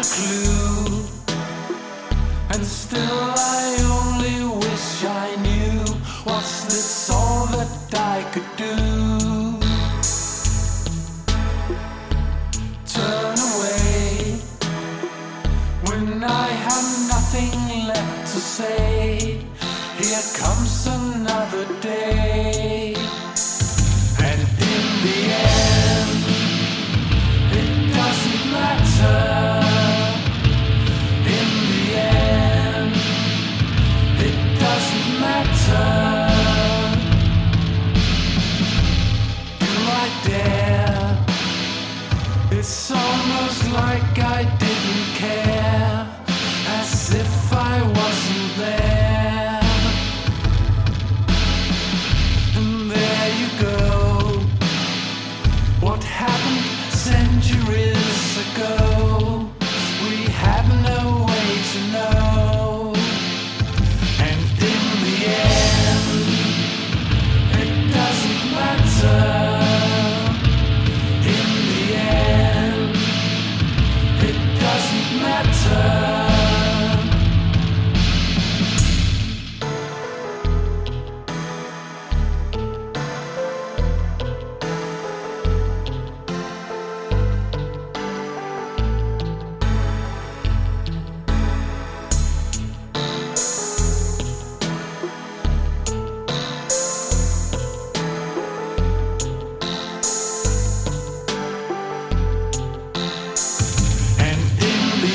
a clue. And still, I only wish I knew. Was this all that I could do? Turn away when I have nothing left to say. Here comes another day. Centuries ago?